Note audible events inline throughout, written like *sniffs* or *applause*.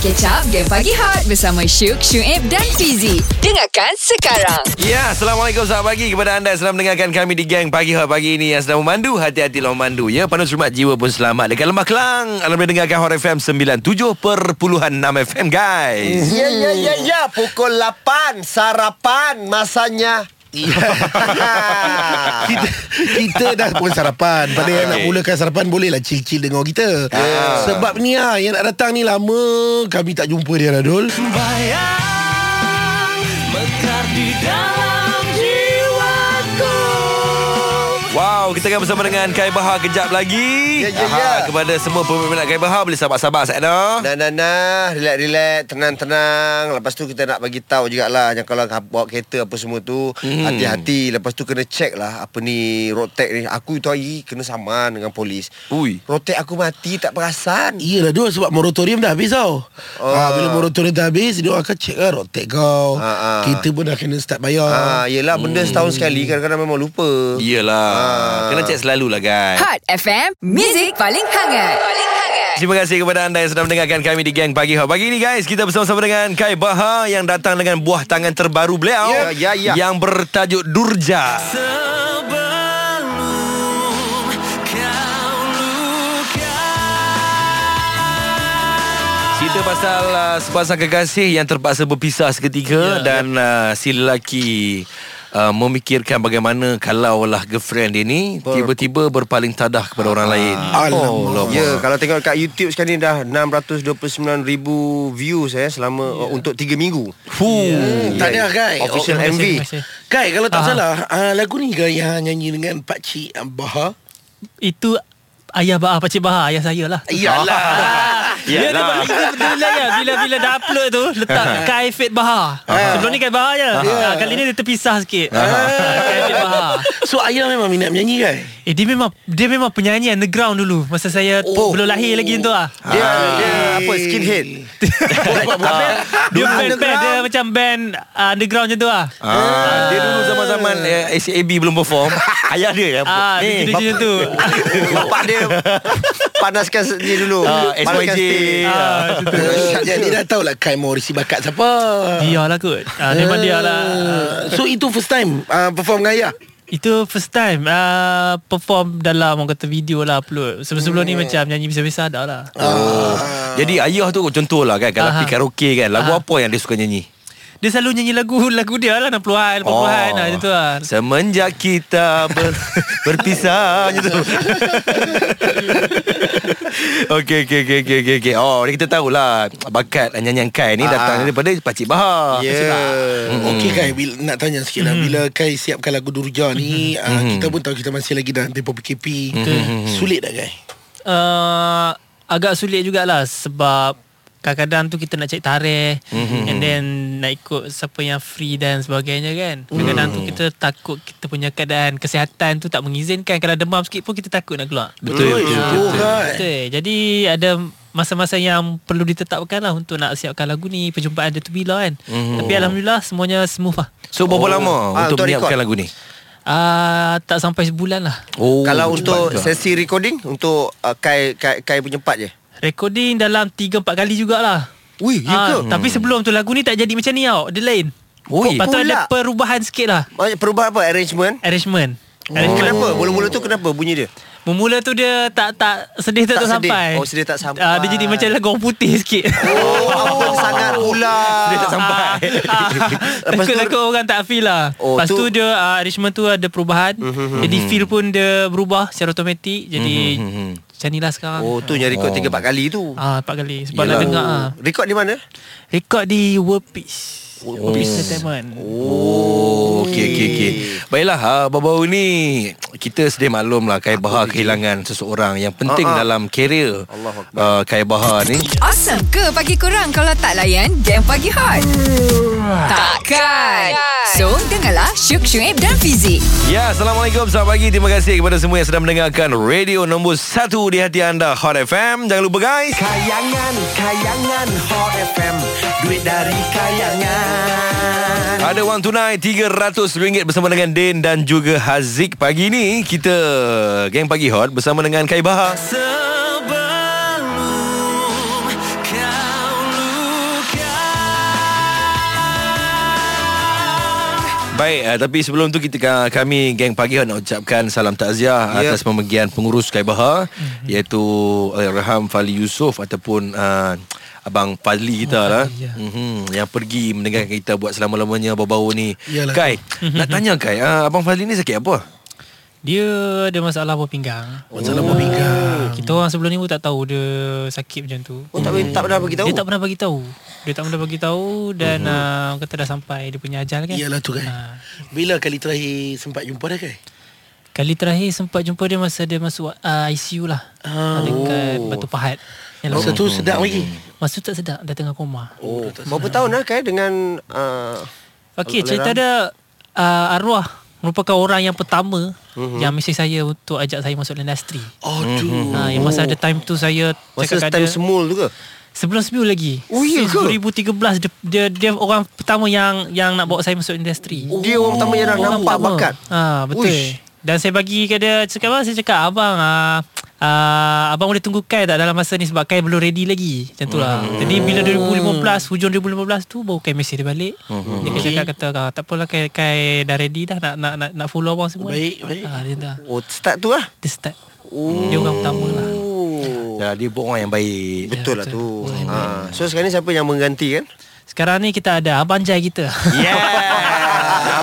Catch up Game Pagi Hot Bersama Syuk, Syuib dan Fizi Dengarkan sekarang Ya, Assalamualaikum selamat pagi kepada anda yang sedang mendengarkan kami di Gang Pagi Hot pagi ini yang sedang memandu. Hati-hati lah memandu ya. Panas rumah jiwa pun selamat. Dekat Lembah Kelang, anda boleh dengarkan Hot FM 97.6 FM guys. Ya, ya, ya, ya. Pukul 8 sarapan masanya. *laughs* kita, kita dah pun sarapan. Pada yang nak mulakan sarapan Bolehlah chill-chill dengan orang kita. Sebab ni lah Yang nak datang ni lama. Kami tak jumpa dia Radul Wow, kita akan bersama dengan Kai Bahar kejap lagi. Ya, ya, Aha, ya. Kepada semua peminat Kai Bahar boleh sabar-sabar sana. Nah, nah, nah. Relax-relax. Tenang-tenang. Lepas tu kita nak bagi tahu jugalah. Yang kalau bawa kereta apa semua tu. Hmm. Hati-hati. Lepas tu kena check lah. Apa ni road tag ni. Aku tu hari kena saman dengan polis. Ui. Road tag aku mati tak perasan. Iyalah dua sebab moratorium dah habis tau Oh. ha, Bila moratorium dah habis Dia akan check lah rotek kau Ha, ha. Kita pun dah kena start bayar Ah, yelah benda setahun sekali kadang-kadang memang lupa. Iyalah. Ah. Kena cek selalu lah guys. Hot FM Music paling hangat Paling hangat Terima kasih kepada anda yang sedang mendengarkan kami di Gang Pagi Hot. Pagi ini guys, kita bersama-sama dengan Kai Bahar yang datang dengan buah tangan terbaru beliau. Ya, ya, ya. Yang bertajuk Durja. Cerita pasal uh, sepasang kekasih yang terpaksa berpisah seketika Ya, dan uh, si lelaki uh, memikirkan bagaimana kalau lah girlfriend dia ni tiba-tiba berpaling tadah kepada orang lain. Alamak. Ya, kalau tengok kat YouTube sekarang ni dah 629 ribu views eh selama yeah. untuk 3 minggu. Fuh. Tak ada Kai Official Oh, MV. Kai kalau tak Aha. salah uh, Lagu ni ke yang nyanyi dengan Pak Cik uh, Bahar Itu ayah Bahar, Pakcik Bahar, ayah saya lah. Iyalah *laughs* Dia lah ya bila bila dah upload tu letak *laughs* Kai Fit Bahar. Sebelum ni Kai Bahar je. Ha, kali ni dia terpisah sikit. Kai Fit Bahar. So ayah memang minat menyanyi Kai Eh dia memang dia memang penyanyi underground dulu masa saya Oh. belum lahir lagi tu ah. Dia dia apa skinhead. *laughs* Dia band band dia macam band uh, underground macam tu ah. Ah, dia dulu zaman-zaman eh, SAB belum perform. *laughs* Ayah dia yang Ah, dia tu. Bapak dia panaskan dulu. Ah, Panaskan SYJ. stick. Ah, macam tu. Jadi dah tahu lah Kai mau receive bakat siapa Dia lah kot. Ah, memang dia lah. Uh, So itu first time uh, Perform dengan ayah Itu first time uh, Perform dalam Orang kata video lah upload Sebelum-sebelum ni macam Nyanyi biasa-biasa dah lah Oh. Jadi ayah tu contoh lah kan Kalau Aha. pergi karaoke kan Lagu Aha. apa yang dia suka nyanyi? Dia selalu nyanyi lagu Lagu dia lah 60-an 80-an oh. lah, Macam tu lah Semenjak kita ber, *laughs* berpisah Macam tu *laughs* Okey okey okey okey okey okey. Oh ni kita tahulah bakat nyanyian Kai ni datang Ah. daripada Pakcik Bahar. Ya. Hmm. Okey Kai bila, Nak tanya sikit lah Bila Kai siapkan lagu Durja ni uh, Kita pun tahu Kita masih lagi dalam tempoh PKP Sulit tak Kai? uh, Agak sulit jugalah Sebab Kadang-kadang tu kita nak cari tarikh mm-hmm. And then Nak ikut Siapa yang free dan sebagainya kan Kadang-kadang tu kita takut Kita punya keadaan Kesihatan tu tak mengizinkan Kalau demam sikit pun Kita takut nak keluar Betul betul. betul. Oh Kai Betul. Jadi ada masa-masa yang perlu ditetapkan lah untuk nak siapkan lagu ni perjumpaan dia tu bila kan. Mm. Tapi alhamdulillah semuanya smooth lah. So berapa lama Ah, untuk untuk menyiapkan record. lagu ni? Ah uh, tak sampai sebulan lah. Oh. Kalau untuk juga. sesi recording untuk uh, Kai Kai Kai punya part je. Recording dalam 3 4 kali jugalah. Ui, ya Ah, ke? Tapi sebelum tu lagu ni tak jadi macam ni tau. Dia lain. Ui. Lepas tu Pula. ada perubahan sikit lah. Perubahan apa arrangement? Arrangement. Oh. Kenapa? Mula-mula tu kenapa bunyi dia? Memula tu dia tak tak sedih tak, Tak tak sedih. sampai. Oh, sedih tak sampai. Ah, dia jadi macam lagu orang putih sikit. Oh, apa sangat pula. Dia tak sampai. Ah, Lepas tu- Takut-takut orang tak feel lah Oh, Lepas tu- tu, dia uh, Arrangement tu ada perubahan Jadi feel pun dia berubah Secara automatik Jadi Macam ni lah sekarang Oh, tu yang record Oh. 3 4 kali tu. Ah, empat kali Sebab Yelah. nak dengar ah. Record di mana? Record di World Peace World Peace Entertainment Oh, okey okey okey. Baiklah, ha, baru-baru ni kita sedia maklum lah Kai Bahar kehilangan seseorang yang penting Ah, ah. dalam kerjaya uh, Kai Bahar ni. Awesome ke pagi korang Kalau tak layan Game Pagi Hot Takkan So dengarlah Syuk, Syuib dan Fizi Ya, Assalamualaikum, selamat pagi. Terima kasih kepada semua yang sedang mendengarkan radio nombor 1 di hati anda Hot FM. Jangan lupa guys. Kayangan, kayangan Hot FM Duit dari kayangan ada wang tunai RM300 bersama dengan Din dan juga Haziq pagi ni kita geng pagi hot bersama dengan Kaibah. Baik, uh, tapi sebelum tu kita uh, kami geng pagi nak ucapkan salam takziah yep. atas pemergian pengurus Kaibaha mm-hmm. iaitu Alhamdulillah Fali Yusof ataupun uh, Abang Fadli kita Oh, lah. Ya. Mm-hmm, yang pergi mendengarkan kita buat selama-lamanya baru-baru ni. Yalah. Kai, nak tanya Kai, uh, Abang Fadli ni sakit apa? Dia ada masalah buah pinggang. Masalah buah pinggang. Kita orang sebelum ni pun tak tahu dia sakit macam tu. Oh, tak, tak pernah bagi tahu. Dia tak pernah bagi tahu. Dia tak pernah bagi tahu dan uh, kata dah sampai dia punya ajal kan. Iyalah tu kan. Ha. Bila kali terakhir sempat jumpa dia kan? Kali terakhir sempat jumpa dia masa dia masuk uh, ICU lah. Ah. Dekat Batu Pahat. Yang Masa tu sedap lagi. Masa tu tak sedap dah tengah koma. Oh, berapa tahun lah Kai dengan uh, Okey, Al- cerita dia uh, arwah merupakan orang yang pertama Mhm. uh-huh. yang mesej saya untuk ajak saya masuk industri. Oh tu. Ha, yang masa ada time tu saya masa cakap time semul tu ke? sebelum sebelum lagi. Oh, ya Since ke? 2013 dia, dia dia orang pertama yang yang nak bawa saya masuk industri. Dia orang pertama yang dah Orang nampak pertama. bakat. Ha, betul. Uish. Dan saya bagi ke dia cakap apa? Saya cakap abang ah Uh, abang boleh tunggu Kai tak dalam masa ni sebab Kai belum ready lagi macam tu lah Hmm. jadi bila 2015 hujung 2015 tu baru Kai mesej dia balik Hmm. dia okay. cakap kata ah, tak apalah Kai, Kai dah ready dah nak nak nak, nak follow abang semua Baik, baik. ah, dia dah Oh, start tu lah. dia start dia orang pertama lah Oh. Ya, dia buat orang yang baik. Betul lah tu. Ha. So sekarang ni siapa yang mengganti kan? sekarang ni kita ada Abang Jai kita Yeah.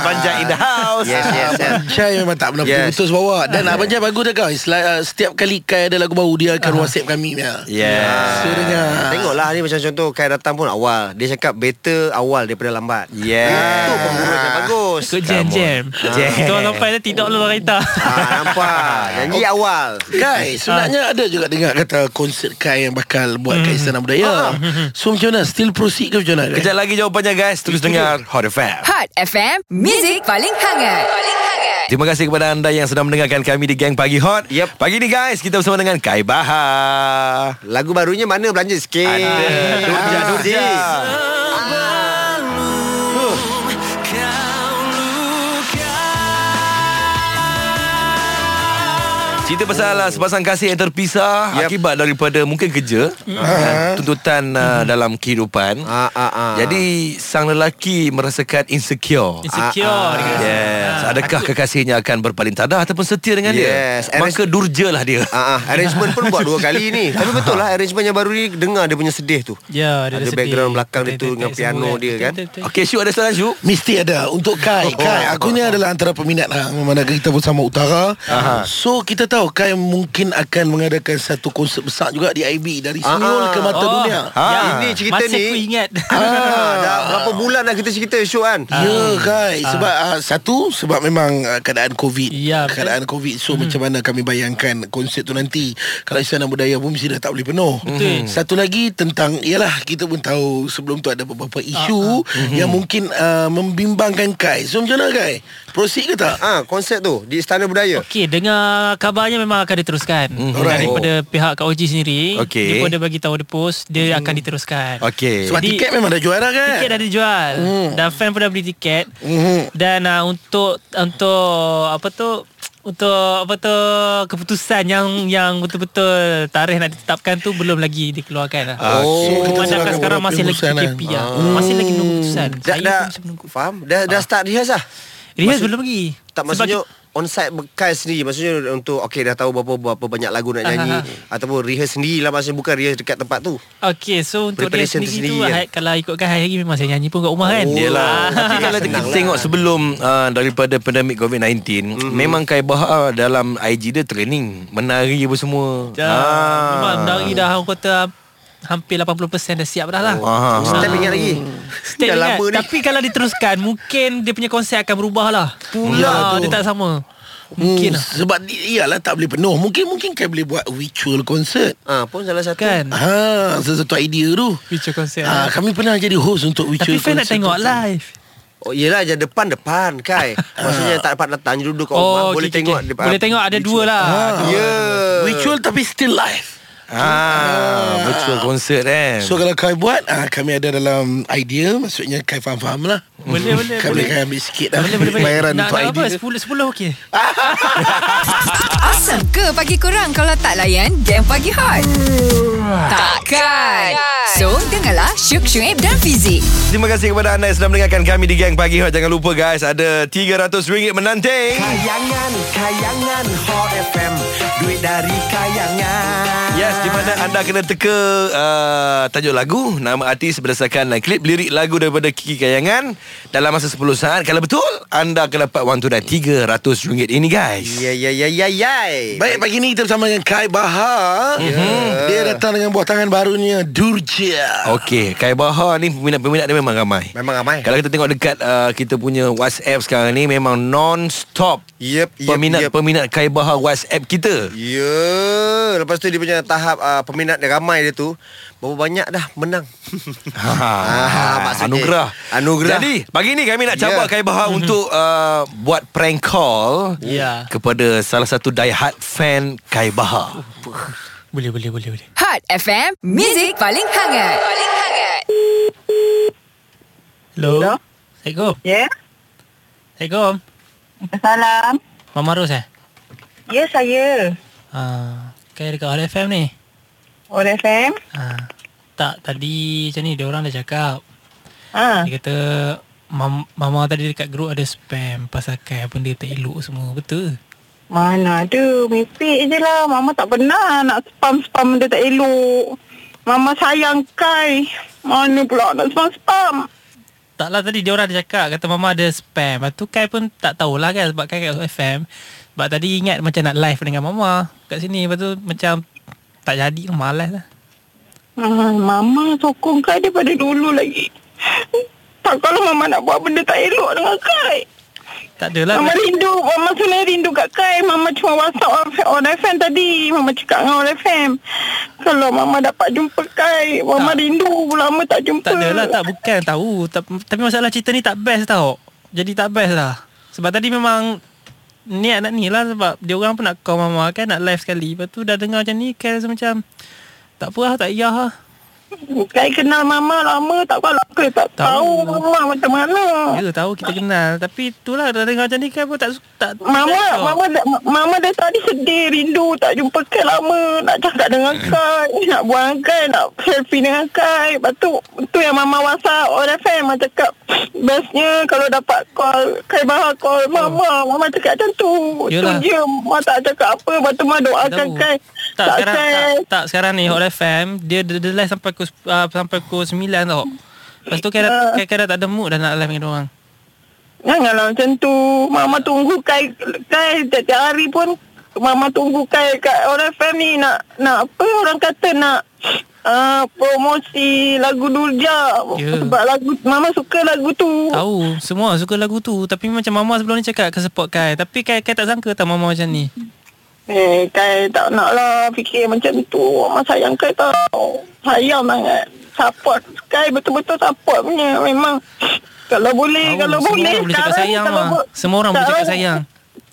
Abang Jai in the house. Yes, yes, yes. Syai memang tak pernah Yes. putus bawa Dan Abang Jai bagus dah guys uh, Setiap kali Kai ada lagu baru Dia akan whatsapp kami ya. Yeah. So dengar Tengoklah ni macam contoh Kai datang pun awal Dia cakap better awal daripada lambat Yeah. Itu pengurus yang bagus Ikut jam-jam Jam. Kita orang sampai dah tidak lah kereta ha, Nampak Janji awal Kai Sebenarnya ada juga dengar kata Konsert Kai yang bakal Buat kat Istana Budaya So macam mana Still proceed ke macam mana Kai? Kejap lagi jawapannya guys. Terus dengar Hot FM. Hot FM, Music paling hangat. Paling hangat. Terima kasih kepada anda yang sedang mendengarkan kami di Gang Pagi Hot. Yep. Pagi ni guys, kita bersama dengan Kai Bahar. Lagu barunya mana belanja sikit Ada. Durja, Durja. Cerita pasal uh, sepasang kasih yang terpisah Yep. akibat daripada mungkin kerja, uh, tuntutan uh, dalam kehidupan. Ah, ah, ah. Jadi sang lelaki merasakan insecure. Insecure Ah, ah. kata. Yes. Adakah kekasihnya akan berpaling tada ataupun setia dengan Yes. dia? Maka durja lah dia. Ah, ah, arrangement pun buat dua kali ni *laughs* Tapi betul lah Arrangement yang baru ni Dengar dia punya sedih tu Ya, dia Ada sedih. background belakang dia tu dengan piano dia kan. Okey, Syuk ada soalan Syuk? Mesti ada Untuk Kai *laughs* Kai Aku ni adalah antara peminat lah Memandangkan kita pun sama utara So kita tahu Kai mungkin akan mengadakan Satu konsert besar juga Di IB Dari Senyul Ah. ke Mata Oh. Dunia? Ah. Ini cerita Masih ni. aku ingat. *laughs* Ah, Dah berapa bulan dah kita cerita Syuk kan? Ya Kai Sebab uh, Satu Sebab memang Keadaan Covid. Ya, betul. Keadaan Covid So macam mana kami bayangkan Konsert tu nanti? Kalau Istana Budaya pun Mesti dah tak boleh penuh. Betul. Satu lagi Tentang Yalah kita pun tahu Sebelum tu ada beberapa isu Yang mungkin uh, Membimbangkan Kai. So macam mana Kai? Proceed ke tak? Ah, konsep tu di Istana Budaya. Okey, dengar kabarnya memang akan diteruskan. Mm, Alright. Daripada pihak Kak Oji sendiri, Okey. dia pun ada bagi tahu dia post, dia akan diteruskan. Okey. Sebab Jadi- tiket memang dah jual dah kan Tiket dah dijual Hmm. Dan fan pun dah beli tiket Mhm. Dan uh, untuk Untuk Apa tu untuk apa tu keputusan yang yang betul-betul tarikh nak ditetapkan tu belum lagi dikeluarkan lah. Ah, so kita serahkan sekarang masih lagi keputusan, KP kan? lah. Masih lagi menunggu keputusan. Dah, Saya dah pun masih menunggu. faham? Dah dah start rehearse lah. Rehearse belum lagi. Tak maksudnya on site bekas sendiri Maksudnya untuk Okay dah tahu berapa, berapa banyak lagu nak nyanyi Ah, *laughs* Ataupun rehearse sendiri lah Maksudnya bukan rehearse dekat tempat tu Okay so untuk tu sendiri, sendiri tu kan? Kalau ikutkan hari-hari Memang saya nyanyi pun kat rumah kan Oh, Yelah *laughs* Tapi kalau kita lah. tengok sebelum uh, Daripada pandemik COVID-19 mm-hmm. Memang Kai Bahar Dalam IG dia training Menari apa semua Dah, Memang dari dah Orang kata Hampir 80% dah siap dah lah. Ah. Step ingat lagi? Step Dah ingat. lama ni Tapi kalau diteruskan Mungkin dia punya konsep akan berubah lah. Pula tu. Dia tak sama. Mungkin Hmm, lah. Sebab iyalah tak boleh penuh. Mungkin mungkin Kai boleh buat virtual concert. Ah pun salah satu. Kan? Ha, sesuatu idea tu. Future konsep ha, Kami pernah jadi host untuk virtual Tapi fan nak concert tengok live. Oh yelah je depan-depan Kai. *laughs* Maksudnya tak dapat datang Je duduk kat rumah Oh Boleh okay, tengok okay. depan Boleh tengok ada dua lah. Ha. Ya. Virtual tapi still live Ah, Virtual concert kan? So kalau Kai buat ah, Kami ada dalam idea Maksudnya Kai faham-faham lah. Boleh boleh Kai boleh. Kai ambil sikit lah Boleh boleh boleh. Bayaran Nak, untuk nak apa? Idea 10 10 okey. *laughs* Awesome ke pagi korang kalau tak layan game pagi hot? Takkan. So, dengar Dengarlah Syuk Syuib dan Fizik. Terima kasih kepada anda yang sedang mendengarkan kami di Gang Pagi Hot. Jangan lupa guys, ada RM300 menanting. Kayangan, kayangan Hot FM Duit dari kayangan. Yes, di mana anda kena teka uh, tajuk lagu, nama artis berdasarkan uh, klip lirik lagu daripada Kiki Kayangan dalam masa 10 saat. Kalau betul, anda akan dapat wang tunai RM300 ini guys. Ya, ya, ya, ya, ya. Baik pagi ni kita bersama dengan Kai Bahar Dia datang dengan buah tangan barunya Durja Okey, Kai Bahar ni peminat-peminat dia memang ramai. Memang ramai. Kalau kita tengok dekat uh, kita punya WhatsApp sekarang ni memang non-stop Yep, yep, peminat-peminat Kai Bahar WhatsApp kita. Ya, lepas tu dia punya tahap uh, peminat dia ramai dia tu. Berapa banyak dah menang. *laughs* Ha, maksudnya. anugerah. Anugerah. Jadi, pagi ni kami nak Ya. cabar Kai Bahar *laughs* untuk uh, buat prank call Ya. kepada salah satu diehard fan Kai Bahar. Boleh, boleh, boleh, boleh. Hot FM, Music paling hangat. Paling hangat. Hello. Hello? Assalamualaikum. Ya, Assalamualaikum. Salam. Mama Ros eh? Ya, saya. Ah, kayak dekat Hot FM ni. All FM. Ah, tak, tadi macam ni, dia orang dah cakap. Ha. Dia kata, mam, Mama tadi dekat grup ada spam pasal kai benda tak elok semua. Betul? Mana ada. Mimpi je lah. Mama tak pernah nak spam-spam benda tak elok. Mama sayang Kai. Mana pula nak spam-spam. Taklah tadi dia orang ada cakap Kata mama ada spam Lepas tu Kai pun tak tahulah kan Sebab Kai kat FM Sebab tadi ingat macam nak live dengan mama Kat sini Lepas tu macam Tak jadi lah Malas lah Ha, mama sokong Kai daripada dulu lagi. Tak kalau Mama nak buat benda tak elok dengan Kai. Tak adalah Mama rindu. Mama sebenarnya rindu kat Kai. Mama cuma whatsapp on FM tadi. Mama cakap dengan on FM. Kalau Mama dapat jumpa Kai. Mama Tak. rindu. Lama tak jumpa. Tak adalah tak Bukan tahu tak, Tapi masalah cerita ni tak best tau Jadi tak best lah Sebab tadi memang Niat nak ni lah Sebab dia orang pun nak call mama kan Nak live sekali Lepas tu dah dengar macam ni Kai rasa macam Tak apa lah Tak payah lah Kai kenal Mama lama tak kalau Kai tak Tahu. tahu, Mama macam mana. Ya tahu kita kenal Tapi itulah dah dengar macam ni Kai pun tak tak Mama, tak Mama, dah- Mama dah tadi sedih, rindu, tak jumpa Kai lama. Nak cakap dengan Kai, nak buang Kai, nak selfie dengan Kai. Lepas tu, tu yang Mama WhatsApp, orang FM, Mama cakap, bestnya kalau dapat call, Kai Bahar call Mama. Mama cakap macam tu. Yalah. Tu je, Mama tak cakap apa. Lepas tu, Mama doakan. Kai. Tak, sekarang tak, tak sekarang ni Hot FM dia dia, dia live sampai pukul uh, sampai pukul 9 tau. Lepas tu kan Ah. uh. kan dah tak ada mood dah nak live dengan orang. Janganlah macam tu. Mama tunggu Kai, Kai tiap hari pun Mama tunggu Kai kat orang FM ni nak nak apa orang kata nak uh, promosi lagu Durja. Ya. Sebab lagu Mama suka lagu tu. Tahu semua suka lagu tu tapi macam mama sebelum ni cakap akan support Kai tapi Kai, Kai tak sangka tau mama macam ni. Eh, Kai tak nak lah fikir macam tu. Mama sayang Kai tau. Sayang sangat. Support. Kai betul-betul support punya. Memang. *sniffs* Kalau boleh, Tahu, kalau semua boleh. orang boleh cakap sayang lah. Semua orang boleh cakap sayang.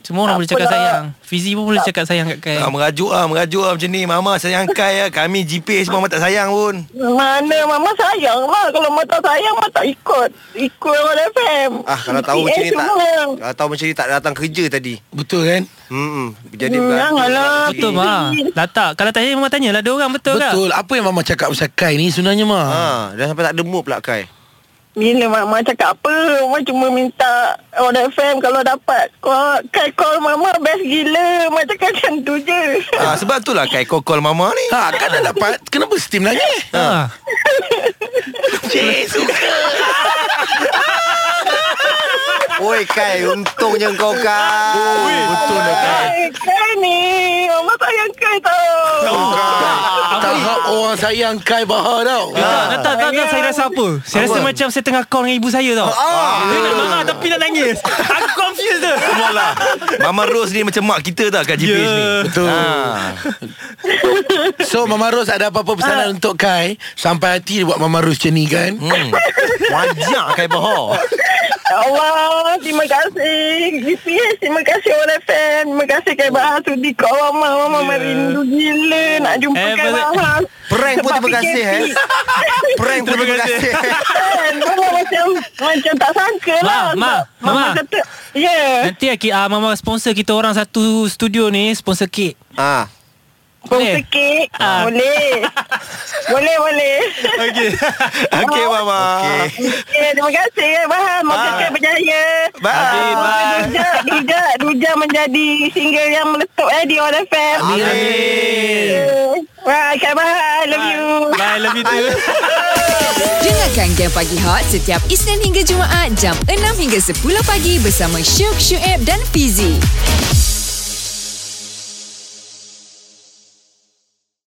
Semua orang Tak boleh cakap apalah. sayang. Fizi pun boleh cakap sayang kat Kai. Ah, merajuk ah, merajuk ah macam ni. Mama sayang Kai ah. Kami GP semua mama tak sayang pun. Mana Mama sayang lah Kalau Mama tak sayang Mama tak ikut Ikut orang FM Ah, kalau tahu macam ni tak semua. Kalau tahu macam ni tak datang kerja tadi. Betul kan? Hmm. Jadi Hmm, janganlah. Betul ma. Dah tak. Kalau tanya mama tanyalah dia orang betul, tak? Betul Apa yang Mama cakap pasal Kai ni sebenarnya Ma? Ha, dah sampai tak ada mood pula Kai. Bila Mama cakap apa Mama cuma minta Orang FM Kalau dapat call, Kai call Mama Best gila Mama cakap macam tu je Ah, sebab itulah Kai call, call mama ni. Ha, kan dah dapat Kenapa Steam nangis? Ha. Cik suka *laughs* Oi Kai, untungnya kau Kai. Betul lah Kai. Kai, Kai ni Mama sayang Kai tau Tahap orang sayang Kai Bahar tau Tak, tak, tak, tak, saya rasa apa? Saya rasa macam saya tengah call dengan ibu saya tau. Dia nak marah tapi nak nangis. Aku confused tu. Lah. Mama Rose ni macam mak kita tak kat GPS Ya. ni. Betul. Ah. So Mama Ros ada apa-apa pesanan untuk Kai Sampai hati dia buat Mama Ros macam ni kan Hmm. Wajak Kai Bahar. Ya Allah Terima kasih GPS Terima kasih orang FM Terima kasih Kai Bahar Sudi call Mama Mama rindu gila Nak jumpa Eh, Kai pasal- Bahar Prank pun terima kasih eh. Prank pun terima kasih. Mama macam Macam tak sangka Ma, lah Ma, Mama Mama. kata Ya Nanti uh, mama sponsor kita orang satu studio ni sponsor kek. Ah. Boleh? sikit. Ah. Boleh. *laughs* boleh, boleh. Okey. *laughs* Okey mama. Okay, terima kasih ya, Bahar. Moga kalian berjaya. Bye. Amin, bye. Duja, Duja, Duja menjadi single yang meletup eh, di On FM. Amin. Bye, Kak Bahar. I love you. Bye, love you too. *laughs* Dengarkan Game Pagi Hot setiap Isnin hingga Jumaat jam 6 hingga 10 pagi bersama Syuk, Syuib dan Fizi.